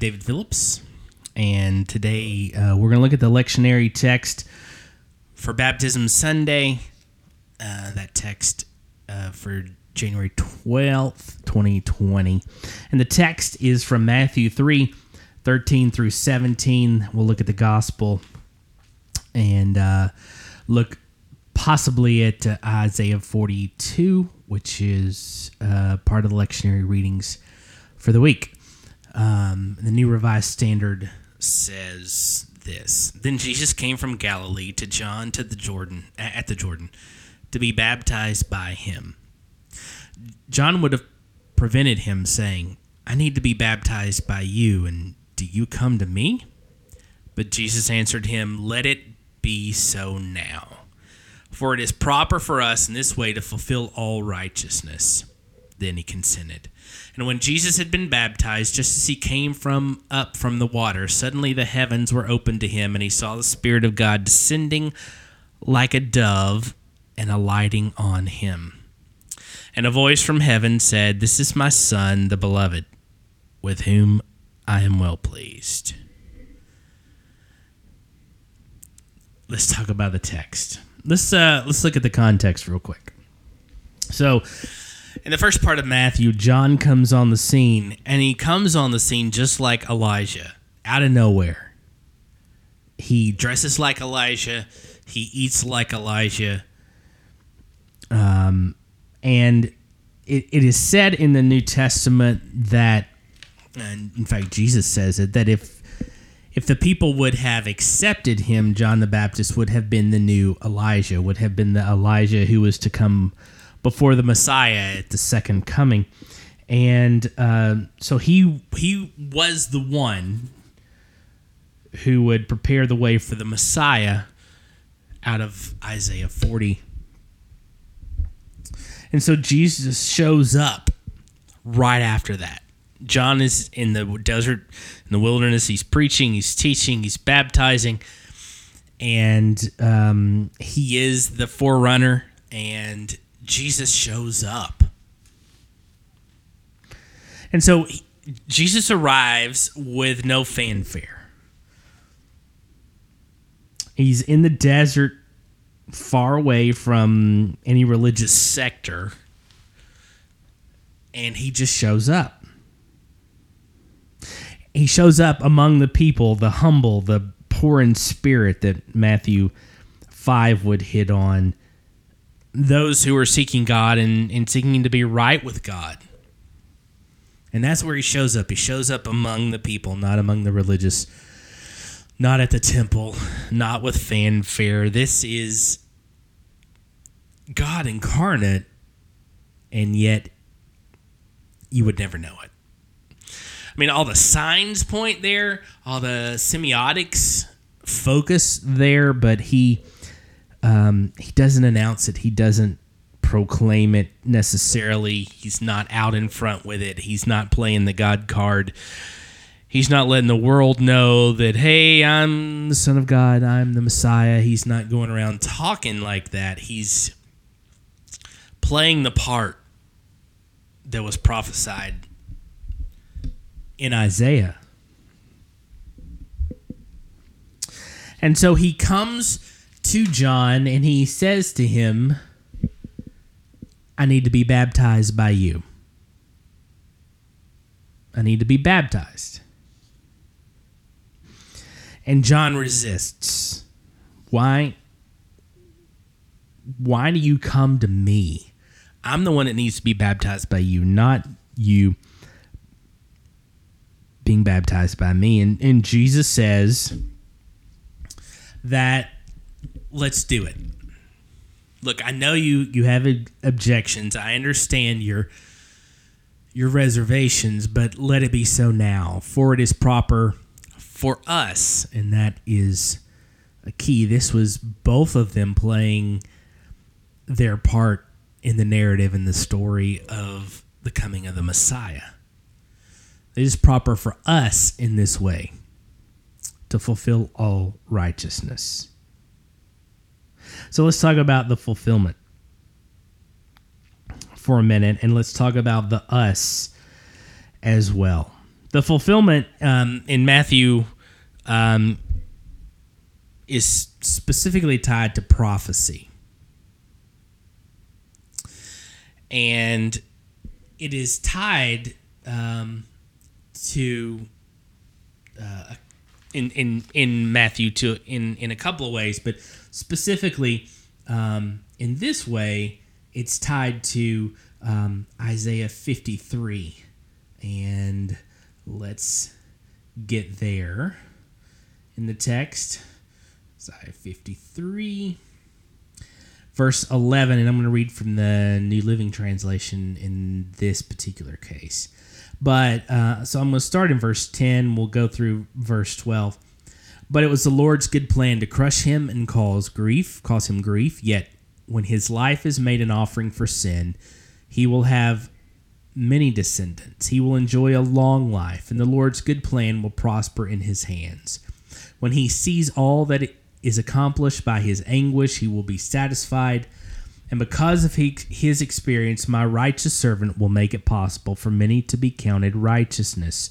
David Phillips, and today uh, we're going to look at the lectionary text for Baptism Sunday. Uh, that text uh, for January 12th, 2020. And the text is from Matthew 3 13 through 17. We'll look at the gospel and uh, look possibly at uh, Isaiah 42, which is uh, part of the lectionary readings for the week. Um, the New Revised Standard says this Then Jesus came from Galilee to John to the Jordan, at the Jordan, to be baptized by him. John would have prevented him, saying, I need to be baptized by you, and do you come to me? But Jesus answered him, Let it be so now. For it is proper for us in this way to fulfill all righteousness. Then he consented. And when Jesus had been baptized, just as he came from up from the water, suddenly the heavens were opened to him, and he saw the Spirit of God descending like a dove and alighting on him. And a voice from heaven said, This is my Son, the beloved, with whom I am well pleased. Let's talk about the text. Let's uh, let's look at the context real quick. So, in the first part of Matthew, John comes on the scene, and he comes on the scene just like Elijah, out of nowhere. He dresses like Elijah. He eats like Elijah. Um, and it, it is said in the New Testament that, and in fact, Jesus says it, that if if the people would have accepted him, John the Baptist would have been the new Elijah, would have been the Elijah who was to come before the Messiah at the second coming. And uh, so he he was the one who would prepare the way for the Messiah out of Isaiah 40. And so Jesus shows up right after that. John is in the desert, in the wilderness. He's preaching, he's teaching, he's baptizing, and um, he is the forerunner. And Jesus shows up. And so he, Jesus arrives with no fanfare. He's in the desert, far away from any religious sector, and he just shows up. He shows up among the people, the humble, the poor in spirit that Matthew 5 would hit on. Those who are seeking God and, and seeking to be right with God. And that's where he shows up. He shows up among the people, not among the religious, not at the temple, not with fanfare. This is God incarnate, and yet you would never know it. I mean, all the signs point there, all the semiotics focus there, but he um, he doesn't announce it. He doesn't proclaim it necessarily. He's not out in front with it. He's not playing the God card. He's not letting the world know that, hey, I'm the Son of God, I'm the Messiah. He's not going around talking like that. He's playing the part that was prophesied in Isaiah. And so he comes to John and he says to him, I need to be baptized by you. I need to be baptized. And John resists. Why? Why do you come to me? I'm the one that needs to be baptized by you, not you being baptized by me. And, and Jesus says that let's do it. Look, I know you you have objections. I understand your your reservations, but let it be so now. For it is proper for us, and that is a key. This was both of them playing their part in the narrative and the story of the coming of the Messiah. It is proper for us in this way to fulfill all righteousness. So let's talk about the fulfillment for a minute and let's talk about the us as well. the fulfillment um, in Matthew um, is specifically tied to prophecy. And it is tied um, to uh, in in in Matthew to in in a couple of ways, but specifically um, in this way, it's tied to um, Isaiah 53, and let's get there in the text. Isaiah 53 verse 11, and I'm going to read from the New Living Translation in this particular case. But uh, so I'm going to start in verse 10. We'll go through verse 12. But it was the Lord's good plan to crush him and cause grief, cause him grief. Yet when his life is made an offering for sin, he will have many descendants. He will enjoy a long life, and the Lord's good plan will prosper in his hands. When he sees all that is accomplished by his anguish, he will be satisfied. And because of his experience, my righteous servant will make it possible for many to be counted righteousness,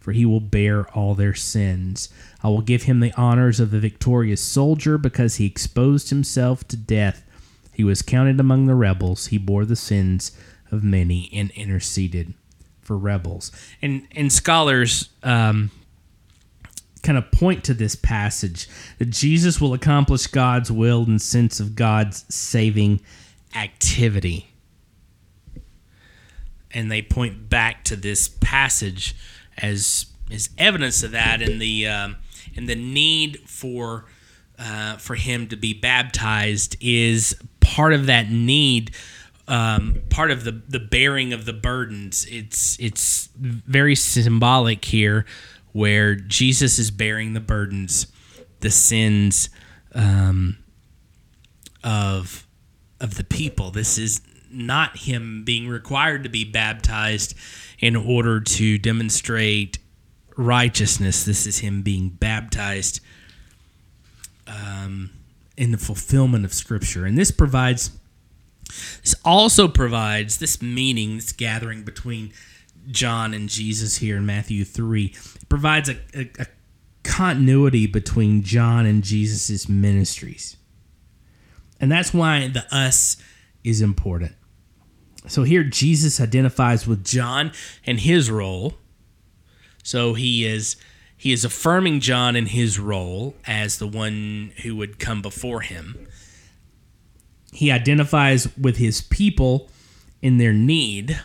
for he will bear all their sins. I will give him the honors of the victorious soldier because he exposed himself to death. He was counted among the rebels. He bore the sins of many and interceded for rebels. And and scholars um, kind of point to this passage that Jesus will accomplish God's will and sense of God's saving activity. And they point back to this passage as as evidence of that in the um, in the need for uh, for him to be baptized is part of that need um, part of the the bearing of the burdens it's it's very symbolic here where Jesus is bearing the burdens, the sins um, of of the people. This is not him being required to be baptized in order to demonstrate righteousness. This is him being baptized um, in the fulfillment of Scripture, and this provides. This also provides this meaning, this gathering between John and Jesus here in Matthew 3. It provides a, a, a continuity between John and Jesus' ministries. And that's why the us is important. So here Jesus identifies with John and his role. So he is he is affirming John in his role as the one who would come before him. He identifies with his people in their need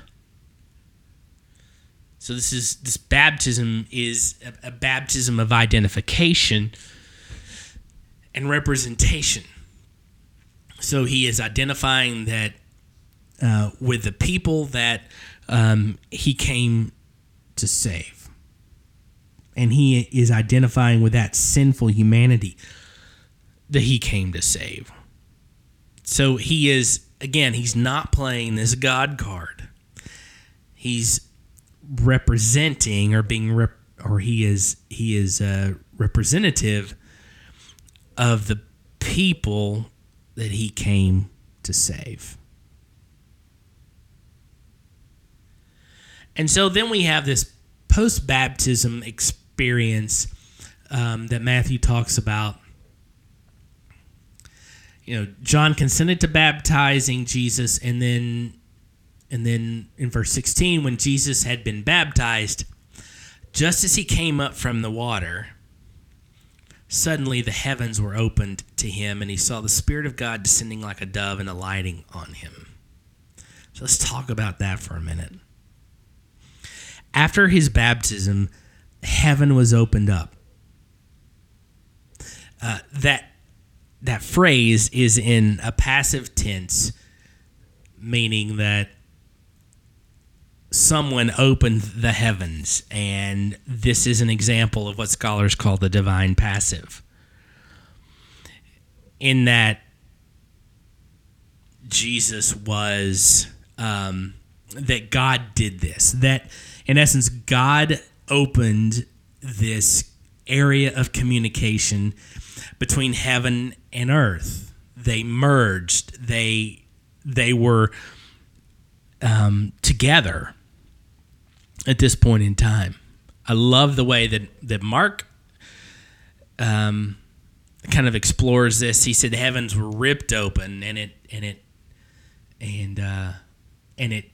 so this is this baptism is a, a baptism of identification and representation. So he is identifying that uh, with the people that um, he came to save. And he is identifying with that sinful humanity that he came to save. So he is, again, he's not playing this God card. He's representing or being rep- or he is he is a representative of the people that he came to save. And so then we have this post baptism experience um, that Matthew talks about. You know, John consented to baptizing Jesus, and then and then in verse 16, when Jesus had been baptized, just as he came up from the water, suddenly the heavens were opened to him, and he saw the Spirit of God descending like a dove and alighting on him. So let's talk about that for a minute. After his baptism, heaven was opened up. Uh, that that phrase is in a passive tense, meaning that someone opened the heavens, and this is an example of what scholars call the divine passive. In that Jesus was, um, that God did this, that in essence, God opened this area of communication between heaven and earth. They merged. They they were um, together at this point in time. I love the way that that Mark um, kind of explores this. He said the heavens were ripped open, and it and it and uh, and it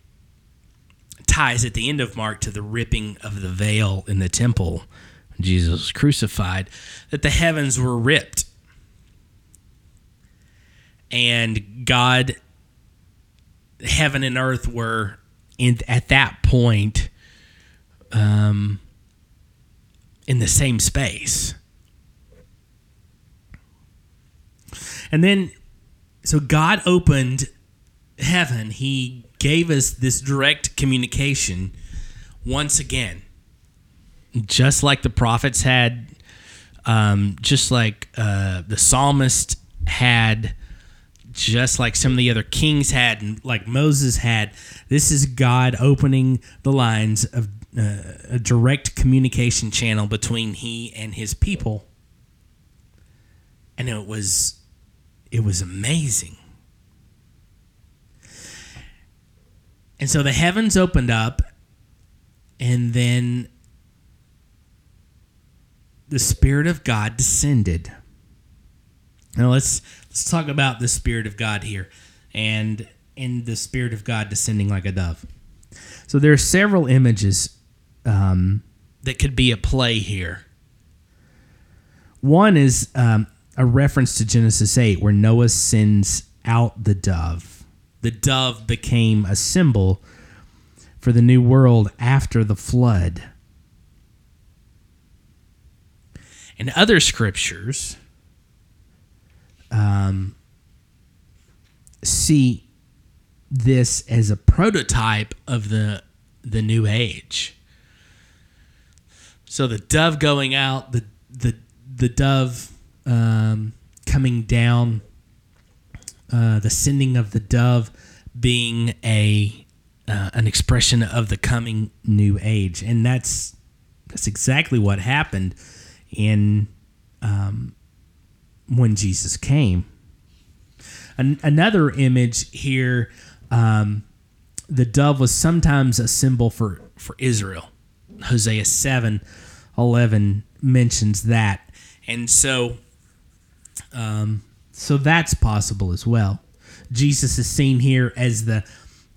ties at the end of Mark to the ripping of the veil in the temple Jesus crucified. That the heavens were ripped, and God, heaven and earth were in at that point. Um, in the same space. And then, so God opened heaven. He gave us this direct communication once again. Just like the prophets had, um, just like uh, the psalmist had, just like some of the other kings had, and like Moses had. This is God opening the lines of uh, a direct communication channel between he and his people. And it was it was amazing. And so the heavens opened up and then the spirit of god descended. Now let's let's talk about the spirit of god here and in the spirit of god descending like a dove. So there are several images um, that could be a play here. One is um, a reference to Genesis 8, where Noah sends out the dove. The dove became a symbol for the new world after the flood. And other scriptures um, see this as a prototype of the the new age. So the dove going out, the the the dove um, coming down, uh, the sending of the dove being a uh, an expression of the coming new age, and that's that's exactly what happened in um, when Jesus came. An- another image here, um, the dove was sometimes a symbol for for Israel. Hosea 7 11 mentions that. And so, um, so that's possible as well. Jesus is seen here as the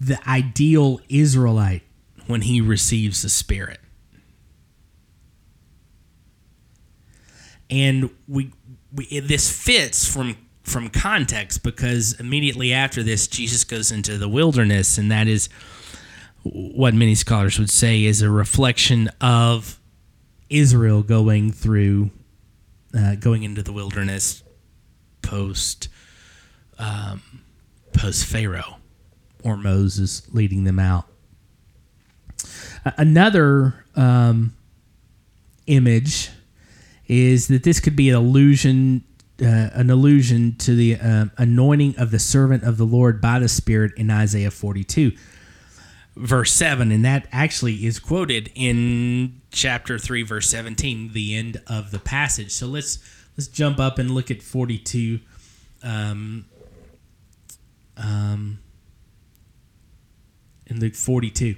the ideal Israelite when he receives the Spirit. And we, we this fits from from context because immediately after this, Jesus goes into the wilderness, and that is what many scholars would say is a reflection of Israel going through, uh, going into the wilderness post, um, post Pharaoh, or Moses leading them out. Another um, image is that this could be an allusion, uh, an allusion to the uh, anointing of the servant of the Lord by the Spirit in Isaiah 42 verse 7 and that actually is quoted in chapter 3 verse 17 the end of the passage. So let's let's jump up and look at 42 um, um, in Luke 42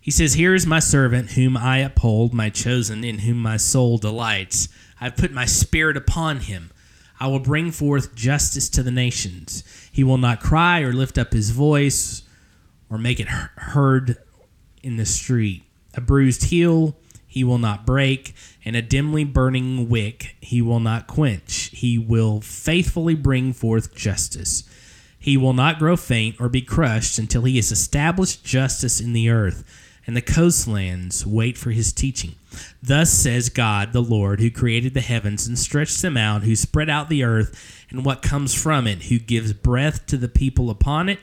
he says here is my servant whom i uphold my chosen in whom my soul delights. I've put my spirit upon him. I will bring forth justice to the nations. He will not cry or lift up his voice or make it heard in the street. A bruised heel he will not break, and a dimly burning wick he will not quench. He will faithfully bring forth justice. He will not grow faint or be crushed until he has established justice in the earth, and the coastlands wait for his teaching. Thus says God, the Lord, who created the heavens and stretched them out, who spread out the earth and what comes from it, who gives breath to the people upon it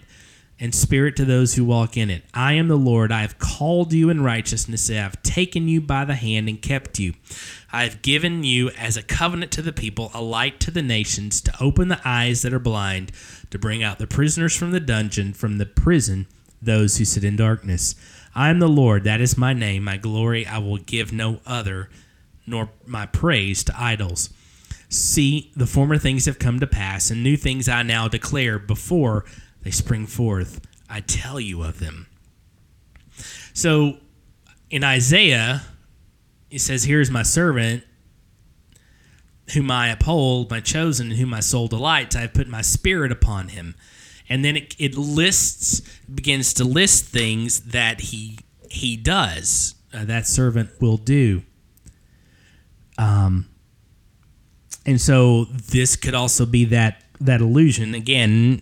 and spirit to those who walk in it. I am the Lord. I have called you in righteousness. I have taken you by the hand and kept you. I have given you as a covenant to the people, a light to the nations, to open the eyes that are blind, to bring out the prisoners from the dungeon, from the prison, those who sit in darkness. I am the Lord. That is my name. My glory I will give no other, nor my praise to idols. See, the former things have come to pass, and new things I now declare before they spring forth. I tell you of them. So in Isaiah, it says, Here's my servant, whom I uphold, my chosen, and whom my soul delights. I have put my spirit upon him. And then it, it lists, begins to list things that he he does, uh, that servant will do. Um, and so this could also be that that illusion. Again,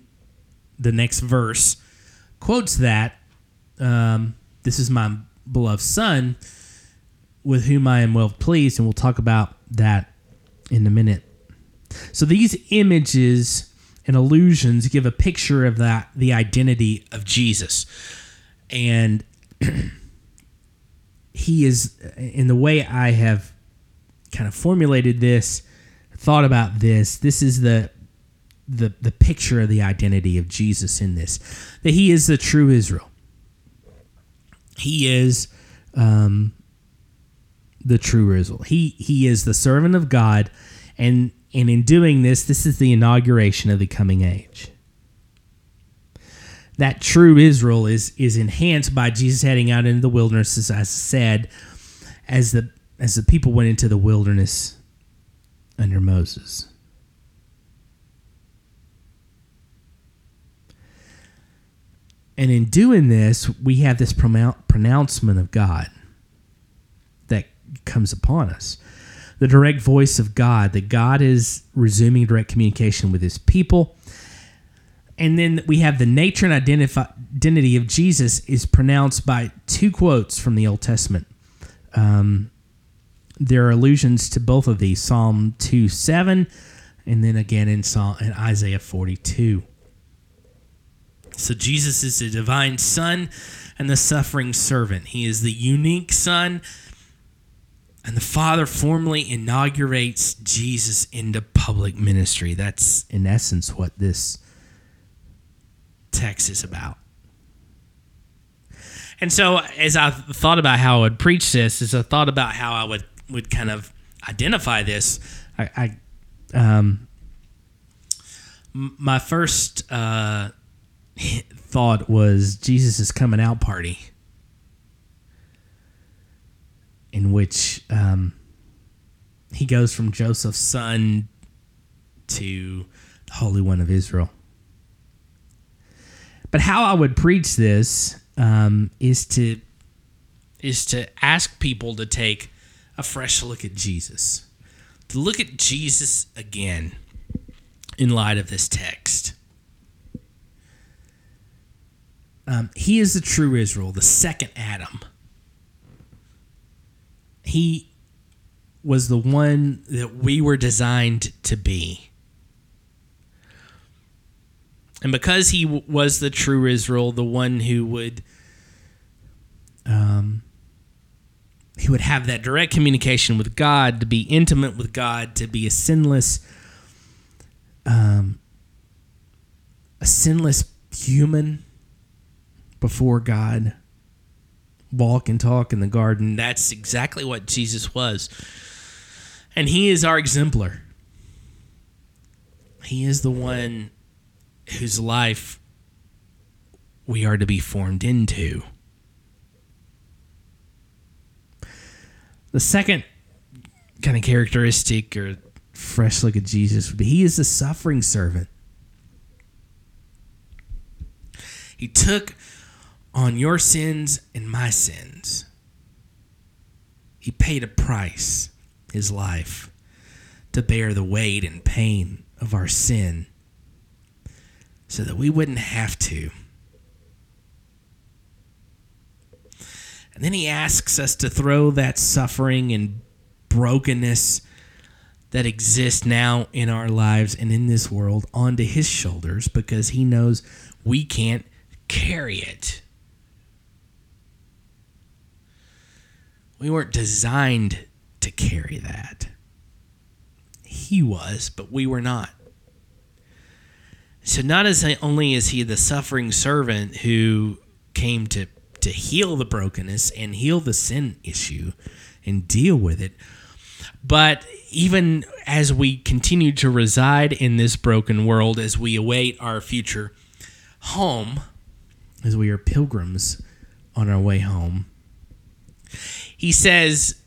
the next verse quotes that. Um, this is my beloved son, with whom I am well pleased, and we'll talk about that in a minute. So these images and illusions give a picture of that the identity of Jesus. And he is in the way I have kind of formulated this, thought about this, this is the the the picture of the identity of Jesus in this. That he is the true Israel. He is um, the true Israel. He he is the servant of God, and and in doing this, this is the inauguration of the coming age. That true Israel is is enhanced by Jesus heading out into the wilderness, as I said, as the as the people went into the wilderness under Moses. And in doing this, we have this pronouncement of God that comes upon us. The direct voice of God, that God is resuming direct communication with his people. And then we have the nature and identity of Jesus is pronounced by two quotes from the Old Testament. Um, there are allusions to both of these Psalm 2 7, and then again in, Psalm, in Isaiah 42. So Jesus is the divine son and the suffering servant. He is the unique son. And the Father formally inaugurates Jesus into public ministry. That's, in essence, what this text is about. And so, as I thought about how I would preach this, as I thought about how I would, would kind of identify this, I, I um, my first uh, thought was Jesus' coming out party, in which um, he goes from Joseph's son to the Holy One of Israel. But how I would preach this um, is to is to ask people to take a fresh look at Jesus, to look at Jesus again in light of this text. Um, he is the true Israel, the second Adam. He was the one that we were designed to be. And because he w- was the true Israel, the one who would um, he would have that direct communication with God, to be intimate with God, to be a sinless um, a sinless human before God, walk and talk in the garden. That's exactly what Jesus was. And he is our exemplar. He is the one whose life we are to be formed into. The second kind of characteristic or fresh look at Jesus would be he is a suffering servant. He took on your sins and my sins. He paid a price, his life, to bear the weight and pain of our sin so that we wouldn't have to. And then he asks us to throw that suffering and brokenness that exists now in our lives and in this world onto his shoulders because he knows we can't carry it. We weren't designed to carry that. He was, but we were not. So not as only is he the suffering servant who came to to heal the brokenness and heal the sin issue and deal with it, but even as we continue to reside in this broken world, as we await our future home, as we are pilgrims on our way home, he says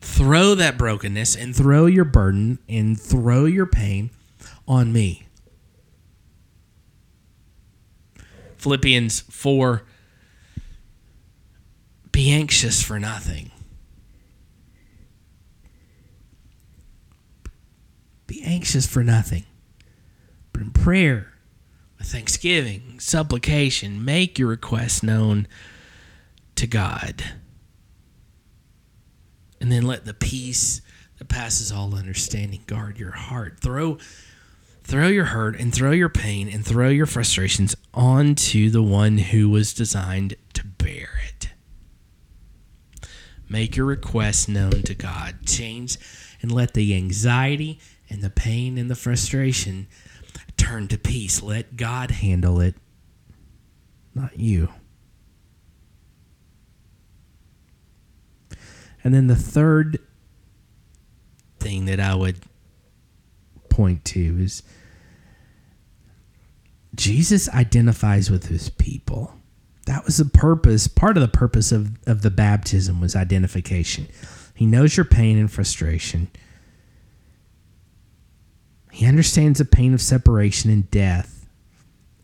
throw that brokenness and throw your burden and throw your pain on me. Philippians 4 Be anxious for nothing. Be anxious for nothing. But in prayer, with thanksgiving, supplication, make your requests known to God. And then let the peace that passes all understanding guard your heart. Throw throw your hurt and throw your pain and throw your frustrations onto the one who was designed to bear it. Make your requests known to God. Change and let the anxiety and the pain and the frustration turn to peace. Let God handle it, not you. And then the third thing that I would point to is Jesus identifies with his people. That was the purpose, part of the purpose of, of the baptism was identification. He knows your pain and frustration. He understands the pain of separation and death,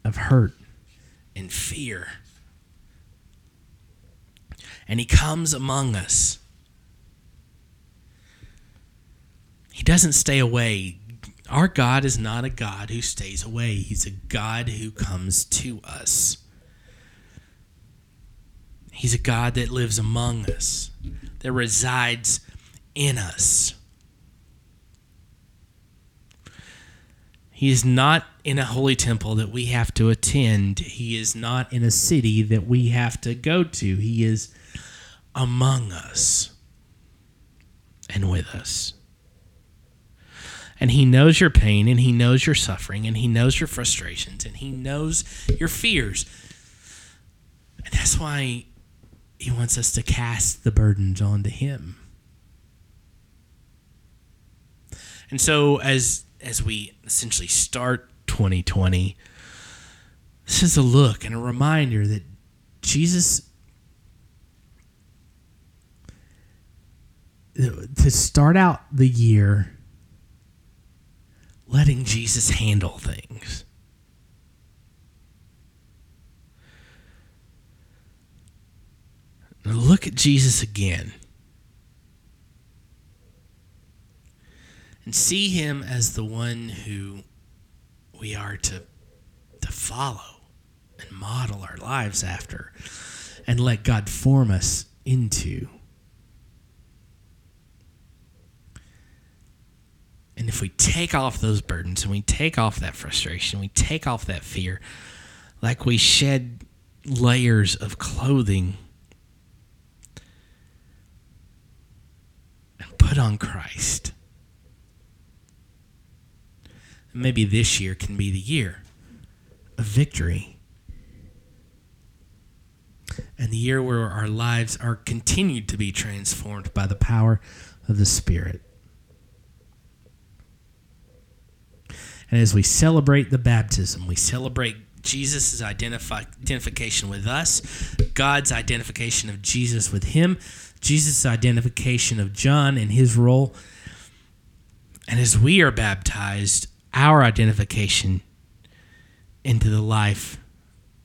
of hurt and fear. And he comes among us. He doesn't stay away. Our God is not a God who stays away, He's a God who comes to us. He's a God that lives among us, that resides in us. He is not in a holy temple that we have to attend. He is not in a city that we have to go to. He is among us and with us. And He knows your pain and He knows your suffering and He knows your frustrations and He knows your fears. And that's why He wants us to cast the burdens onto Him. And so, as as we essentially start 2020, this is a look and a reminder that Jesus, to start out the year, letting Jesus handle things. Now look at Jesus again. and see him as the one who we are to to follow and model our lives after and let God form us into. And if we take off those burdens and we take off that frustration, we take off that fear, like we shed layers of clothing and put on Christ maybe this year can be the year of victory. And the year where our lives are continued to be transformed by the power of the Spirit. And as we celebrate the baptism, we celebrate Jesus' identifi- identification with us, God's identification of Jesus with him, Jesus' identification of John and his role. And as we are baptized, our identification into the life,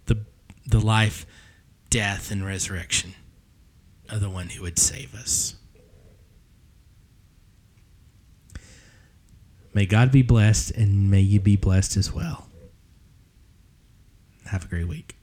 the, the life, death, and resurrection of the one who would save us. May God be blessed, and may you be blessed as well. Have a great week.